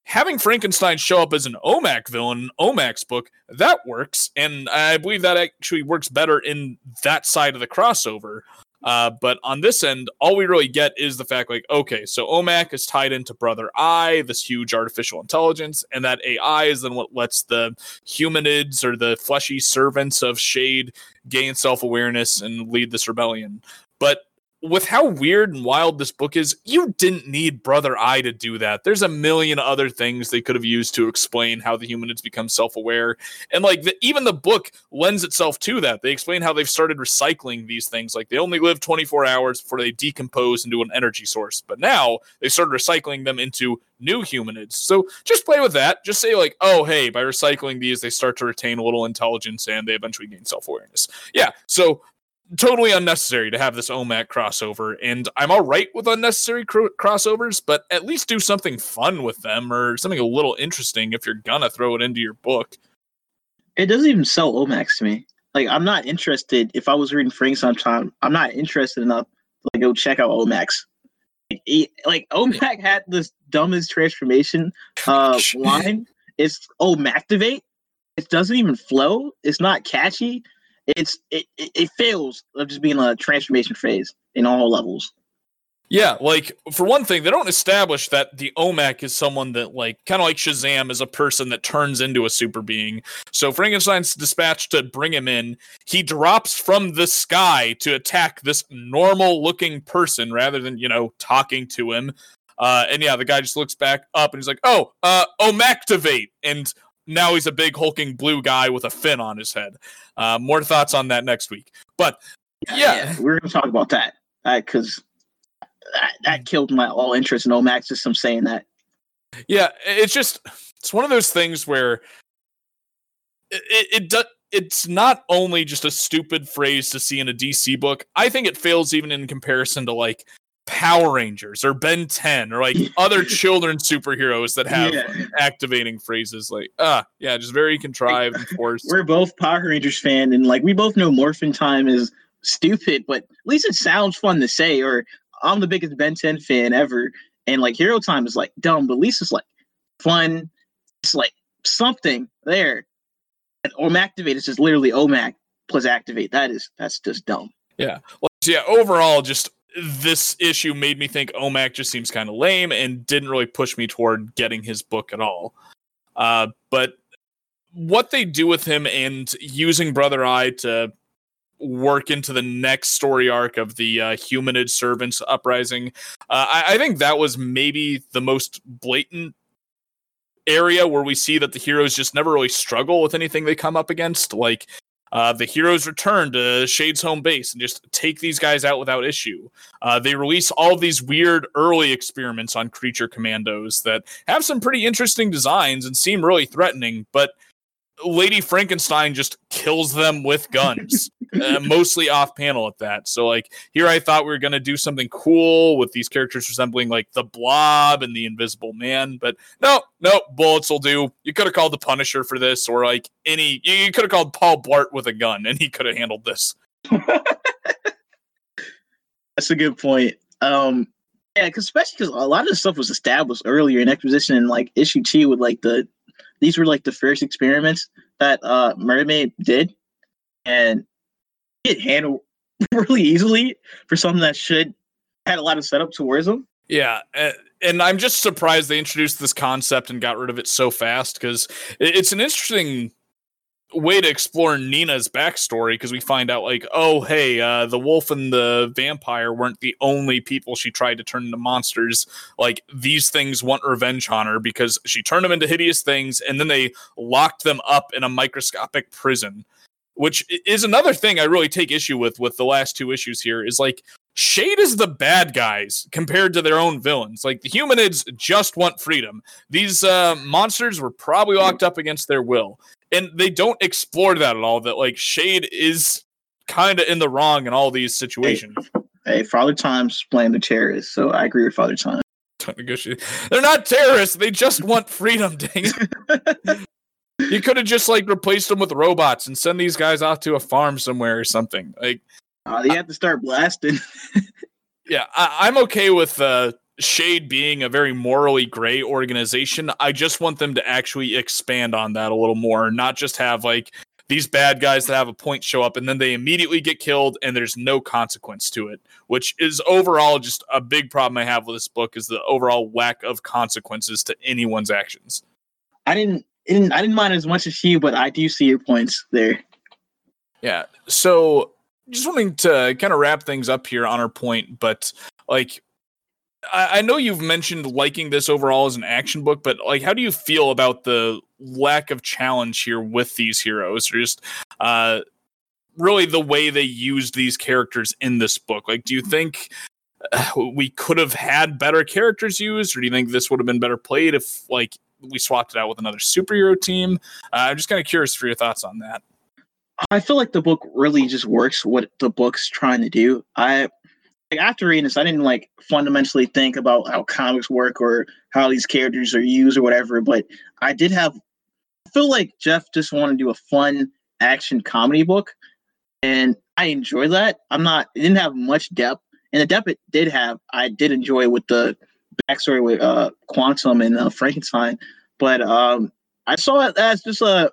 having Frankenstein show up as an Omac villain, Omac's book, that works. And I believe that actually works better in that side of the crossover. Uh, but on this end, all we really get is the fact like, okay, so OMAC is tied into Brother Eye, this huge artificial intelligence, and that AI is then what lets the humanids or the fleshy servants of Shade gain self awareness and lead this rebellion. But with how weird and wild this book is, you didn't need Brother Eye to do that. There's a million other things they could have used to explain how the humanids become self-aware, and like the, even the book lends itself to that. They explain how they've started recycling these things. Like they only live 24 hours before they decompose into an energy source, but now they started recycling them into new humanids. So just play with that. Just say like, oh hey, by recycling these, they start to retain a little intelligence and they eventually gain self-awareness. Yeah. So totally unnecessary to have this OMAC crossover, and I'm all right with unnecessary cr- crossovers, but at least do something fun with them or something a little interesting if you're gonna throw it into your book. It doesn't even sell OMACs to me. Like, I'm not interested. If I was reading Frankenstein time, I'm not interested enough to like go check out OMACs. Like, like OMAC had this dumbest transformation uh, line. It's OMActivate. It doesn't even flow. It's not catchy it's it, it fails of just being a transformation phase in all levels. Yeah, like for one thing, they don't establish that the OMAC is someone that like kind of like Shazam is a person that turns into a super being. So Frankenstein's dispatched to bring him in. He drops from the sky to attack this normal looking person rather than, you know, talking to him. Uh, and yeah, the guy just looks back up and he's like, "Oh, uh, Omactivate," and now he's a big hulking blue guy with a fin on his head. Uh, more thoughts on that next week. But yeah, yeah we're gonna talk about that because that, that killed my all interest in OMAC system saying that. Yeah, it's just it's one of those things where it, it, it does it's not only just a stupid phrase to see in a DC book. I think it fails even in comparison to like Power Rangers or Ben 10 or like other children's superheroes that have yeah. activating phrases like ah yeah just very contrived and forced. We're both Power Rangers fan and like we both know Morphin Time is stupid but at least it sounds fun to say or I'm the biggest Ben 10 fan ever and like Hero Time is like dumb but at least it's like fun it's like something there and OM activate is just literally OMAC plus activate that is that's just dumb. Yeah. Well, yeah, overall just this issue made me think OMAC just seems kind of lame and didn't really push me toward getting his book at all. Uh, but what they do with him and using Brother Eye to work into the next story arc of the uh, humanid servants uprising, uh, I, I think that was maybe the most blatant area where we see that the heroes just never really struggle with anything they come up against. Like uh, the heroes return to Shade's home base and just take these guys out without issue. Uh, they release all these weird early experiments on creature commandos that have some pretty interesting designs and seem really threatening, but Lady Frankenstein just kills them with guns, uh, mostly off panel at that. So, like, here I thought we were going to do something cool with these characters resembling like the Blob and the Invisible Man, but no, no, bullets will do. You could have called the Punisher for this, or like any, you could have called Paul Blart with a gun and he could have handled this. That's a good point. Um, yeah, cause especially because a lot of the stuff was established earlier in Exposition and like issue two with like the these were like the first experiments that uh Mermaid did, and it handled really easily for something that should had a lot of setup towards them. Yeah, and I'm just surprised they introduced this concept and got rid of it so fast because it's an interesting way to explore Nina's backstory because we find out like, oh hey, uh, the wolf and the vampire weren't the only people she tried to turn into monsters. Like these things want revenge on her because she turned them into hideous things and then they locked them up in a microscopic prison. Which is another thing I really take issue with with the last two issues here is like Shade is the bad guys compared to their own villains. Like the humanids just want freedom. These uh, monsters were probably locked up against their will and they don't explore that at all. That like Shade is kind of in the wrong in all these situations. Hey, hey, Father Time's playing the terrorists, so I agree with Father Time. Negotiate. They're not terrorists. They just want freedom. Dang it. you could have just like replaced them with robots and send these guys off to a farm somewhere or something. Like, uh, they have to start blasting. yeah, I, am okay with uh, Shade being a very morally gray organization. I just want them to actually expand on that a little more, not just have like these bad guys that have a point show up and then they immediately get killed and there's no consequence to it, which is overall just a big problem I have with this book is the overall lack of consequences to anyone's actions. I didn't, didn't I didn't mind as much as you, but I do see your points there. Yeah. So just wanting to kind of wrap things up here on our point, but like I, know you've mentioned liking this overall as an action book, but like, how do you feel about the lack of challenge here with these heroes, or just uh, really the way they used these characters in this book? Like, do you think uh, we could have had better characters used, or do you think this would have been better played if like we swapped it out with another superhero team? Uh, I'm just kind of curious for your thoughts on that. I feel like the book really just works what the book's trying to do. I after reading this, I didn't like fundamentally think about how comics work or how these characters are used or whatever. But I did have, I feel like Jeff just wanted to do a fun action comedy book, and I enjoy that. I'm not, it didn't have much depth, and the depth it did have, I did enjoy with the backstory with uh, Quantum and uh, Frankenstein. But um, I saw it as just a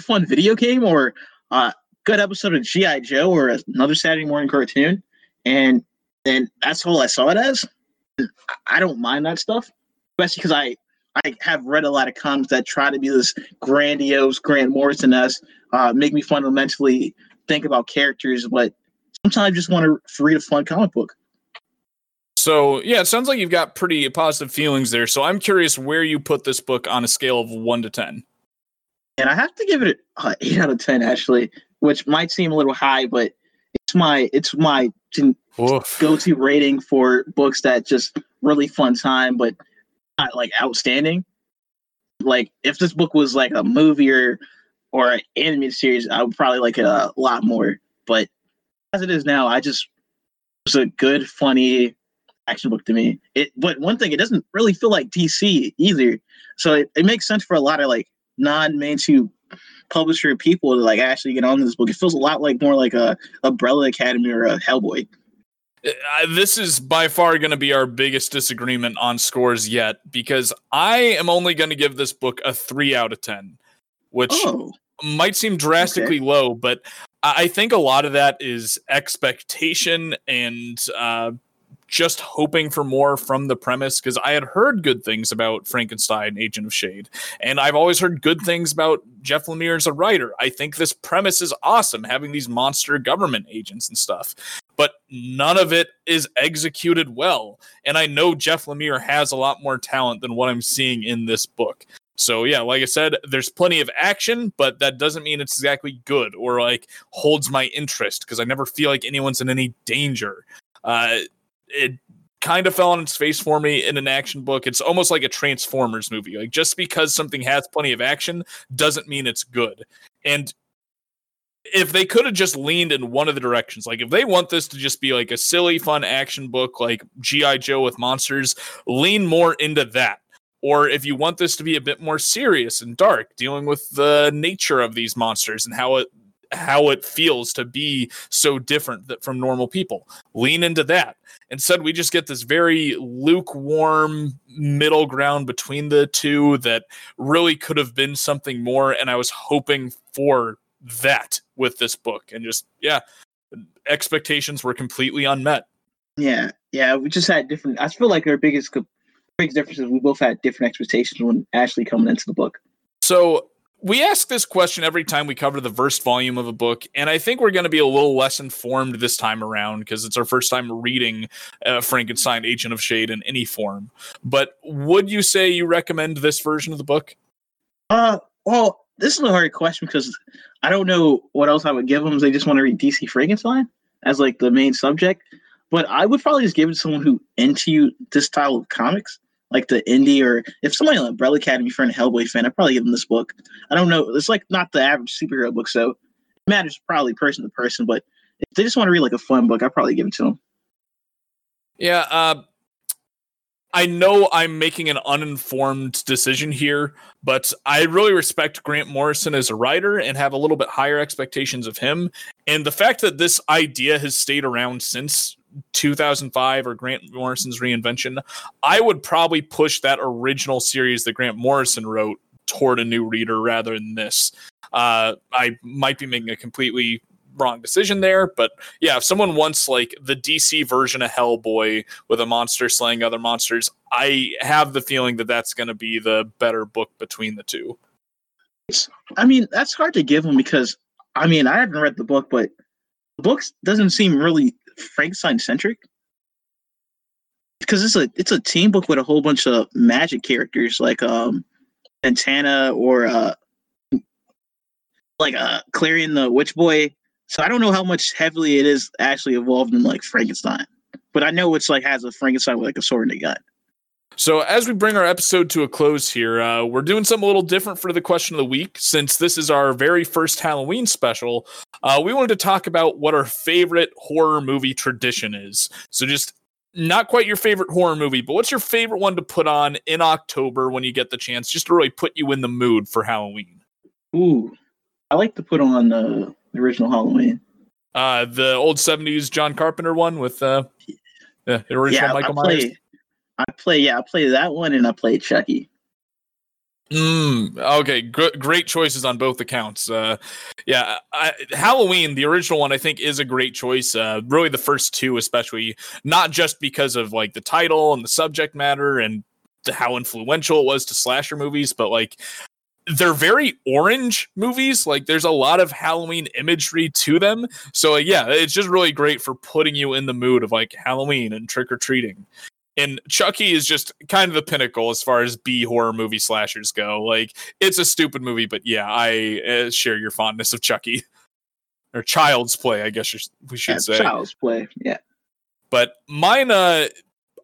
fun video game or a good episode of GI Joe or another Saturday morning cartoon and then that's all I saw it as. I don't mind that stuff, especially because I I have read a lot of comics that try to be this grandiose Grant Morrison as uh, make me fundamentally think about characters, but sometimes I just want to read a fun comic book. So yeah, it sounds like you've got pretty positive feelings there. So I'm curious where you put this book on a scale of one to ten. And I have to give it an eight out of ten, actually, which might seem a little high, but it's my it's my go-to rating for books that just really fun time, but not like outstanding. Like if this book was like a movie or or an animated series, I would probably like it a lot more. But as it is now, I just it's a good, funny action book to me. It but one thing, it doesn't really feel like DC either. So it, it makes sense for a lot of like non-mainstream publisher people to like actually get on this book. It feels a lot like more like a Umbrella Academy or a Hellboy. Uh, this is by far going to be our biggest disagreement on scores yet because I am only going to give this book a three out of 10, which oh, might seem drastically okay. low, but I think a lot of that is expectation and uh, just hoping for more from the premise because I had heard good things about Frankenstein, Agent of Shade, and I've always heard good things about Jeff Lemire as a writer. I think this premise is awesome, having these monster government agents and stuff, but none of it is executed well. And I know Jeff Lemire has a lot more talent than what I'm seeing in this book. So yeah, like I said, there's plenty of action, but that doesn't mean it's exactly good or like holds my interest because I never feel like anyone's in any danger. Uh, it kind of fell on its face for me in an action book. It's almost like a Transformers movie. Like just because something has plenty of action doesn't mean it's good. And if they could have just leaned in one of the directions, like if they want this to just be like a silly, fun action book like G.I. Joe with monsters, lean more into that. Or if you want this to be a bit more serious and dark, dealing with the nature of these monsters and how it how it feels to be so different from normal people. Lean into that. Instead, we just get this very lukewarm middle ground between the two that really could have been something more. And I was hoping for that with this book. And just, yeah, expectations were completely unmet. Yeah. Yeah. We just had different, I feel like our biggest, biggest difference is we both had different expectations when Ashley coming into the book. So we ask this question every time we cover the first volume of a book, and I think we're going to be a little less informed this time around because it's our first time reading uh, Frankenstein Agent of Shade in any form. But would you say you recommend this version of the book? Uh, well, this is a hard question because I don't know what else I would give them. They just want to read DC Frankenstein as like the main subject, but I would probably just give it to someone who into this style of comics like the indie or if somebody like Umbrella Academy for Hellboy fan, I'd probably give them this book. I don't know. It's like not the average superhero book, so it matters probably person to person, but if they just want to read like a fun book, I'd probably give it to them. Yeah, uh, I know I'm making an uninformed decision here, but I really respect Grant Morrison as a writer and have a little bit higher expectations of him. And the fact that this idea has stayed around since 2005 or Grant Morrison's reinvention, I would probably push that original series that Grant Morrison wrote toward a new reader rather than this. Uh, I might be making a completely wrong decision there, but yeah, if someone wants like the DC version of Hellboy with a monster slaying other monsters, I have the feeling that that's going to be the better book between the two. I mean, that's hard to give them because I mean, I haven't read the book, but the book doesn't seem really Frankenstein centric because it's a it's a team book with a whole bunch of magic characters like um Zatanna or uh like uh Klarion the Witch Boy. So I don't know how much heavily it is actually involved in like Frankenstein, but I know it's like has a Frankenstein with like a sword and a gun. So, as we bring our episode to a close here, uh, we're doing something a little different for the question of the week. Since this is our very first Halloween special, uh, we wanted to talk about what our favorite horror movie tradition is. So, just not quite your favorite horror movie, but what's your favorite one to put on in October when you get the chance, just to really put you in the mood for Halloween? Ooh, I like to put on the original Halloween. Uh, the old 70s John Carpenter one with uh, the original yeah, Michael Myers. I play, yeah, I play that one and I play Chucky. Mm, okay, great choices on both accounts. Uh, yeah, I, Halloween, the original one, I think is a great choice. Uh, really, the first two, especially, not just because of like the title and the subject matter and how influential it was to slasher movies, but like they're very orange movies. Like there's a lot of Halloween imagery to them. So yeah, it's just really great for putting you in the mood of like Halloween and trick or treating. And Chucky is just kind of the pinnacle as far as B horror movie slashers go. Like it's a stupid movie, but yeah, I uh, share your fondness of Chucky or Child's Play, I guess we should Yeah, say. Child's Play. Yeah. But mine uh,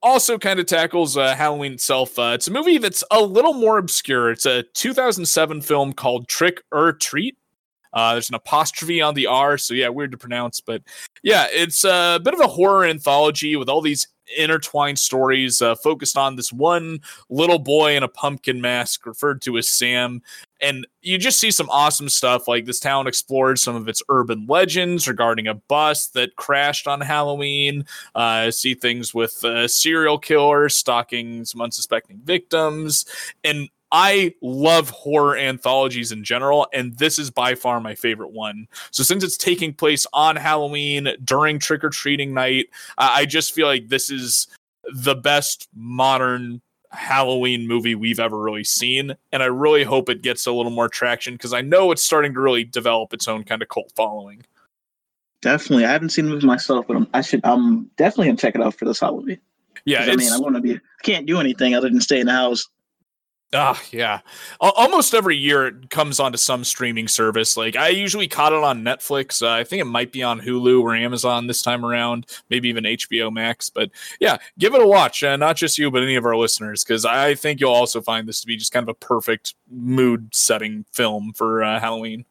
also kind of tackles uh, Halloween itself. Uh, it's a movie that's a little more obscure. It's a 2007 film called Trick or Treat. Uh, there's an apostrophe on the R, so yeah, weird to pronounce, but yeah, it's a bit of a horror anthology with all these intertwined stories uh, focused on this one little boy in a pumpkin mask referred to as Sam. And you just see some awesome stuff like this town explores some of its urban legends regarding a bus that crashed on Halloween. Uh, see things with uh, serial killers stalking some unsuspecting victims. And I love horror anthologies in general, and this is by far my favorite one. So, since it's taking place on Halloween during trick or treating night, I I just feel like this is the best modern Halloween movie we've ever really seen. And I really hope it gets a little more traction because I know it's starting to really develop its own kind of cult following. Definitely. I haven't seen the movie myself, but I'm, I should. I'm definitely gonna check it out for this Halloween. Yeah. I mean, I want to be. I Can't do anything other than stay in the house. Ah, yeah. Almost every year it comes onto some streaming service. Like I usually caught it on Netflix. Uh, I think it might be on Hulu or Amazon this time around, maybe even HBO Max. But yeah, give it a watch. Uh, not just you, but any of our listeners, because I think you'll also find this to be just kind of a perfect mood setting film for uh, Halloween.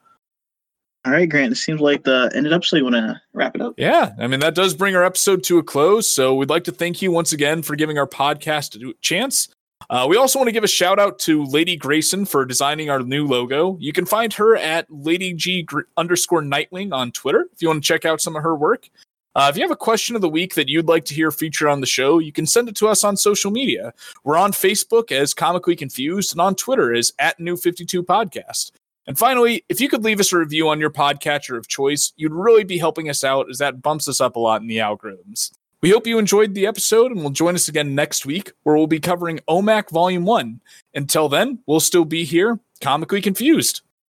All right, Grant. It seems like the ended up. So you want to wrap it up? Yeah, I mean that does bring our episode to a close. So we'd like to thank you once again for giving our podcast a chance. Uh, we also want to give a shout out to Lady Grayson for designing our new logo. You can find her at Lady G underscore Nightwing on Twitter if you want to check out some of her work. Uh, if you have a question of the week that you'd like to hear featured on the show, you can send it to us on social media. We're on Facebook as Comically Confused and on Twitter as at New 52 Podcast. And finally, if you could leave us a review on your podcatcher of choice, you'd really be helping us out as that bumps us up a lot in the algorithms. We hope you enjoyed the episode and will join us again next week where we'll be covering OMAC Volume 1. Until then, we'll still be here, comically confused.